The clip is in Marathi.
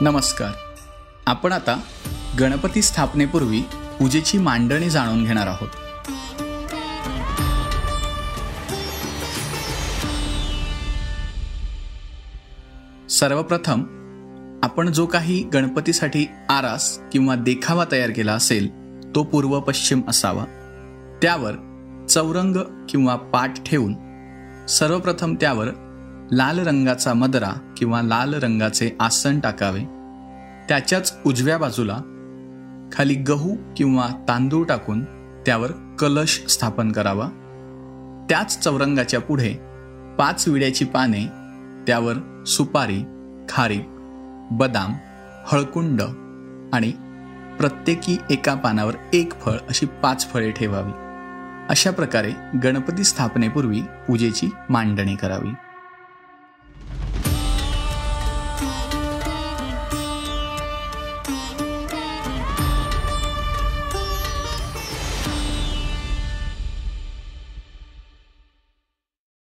नमस्कार. आपण आता गणपती स्थापनेपूर्वी पूजेची मांडणी जाणून घेणार आहोत. सर्वप्रथम आपण जो काही गणपतीसाठी आरास किंवा देखावा तयार केला असेल तो पूर्व पश्चिम असावा. त्यावर चौरंग किंवा पाठ ठेवून सर्वप्रथम त्यावर लाल रंगाचा मदरा किंवा लाल रंगाचे आसन टाकावे. त्याच्याच उजव्या बाजूला खाली गहू किंवा तांदूळ टाकून त्यावर कलश स्थापन करावा. त्याच चौरंगाच्या पुढे पाच विड्याची पाने त्यावर सुपारी खारीक बदाम हळकुंड आणि प्रत्येकी एका पानावर एक फळ अशी पाच फळे ठेवावी. अशा प्रकारे गणपती स्थापनेपूर्वी पूजेची मांडणी करावी.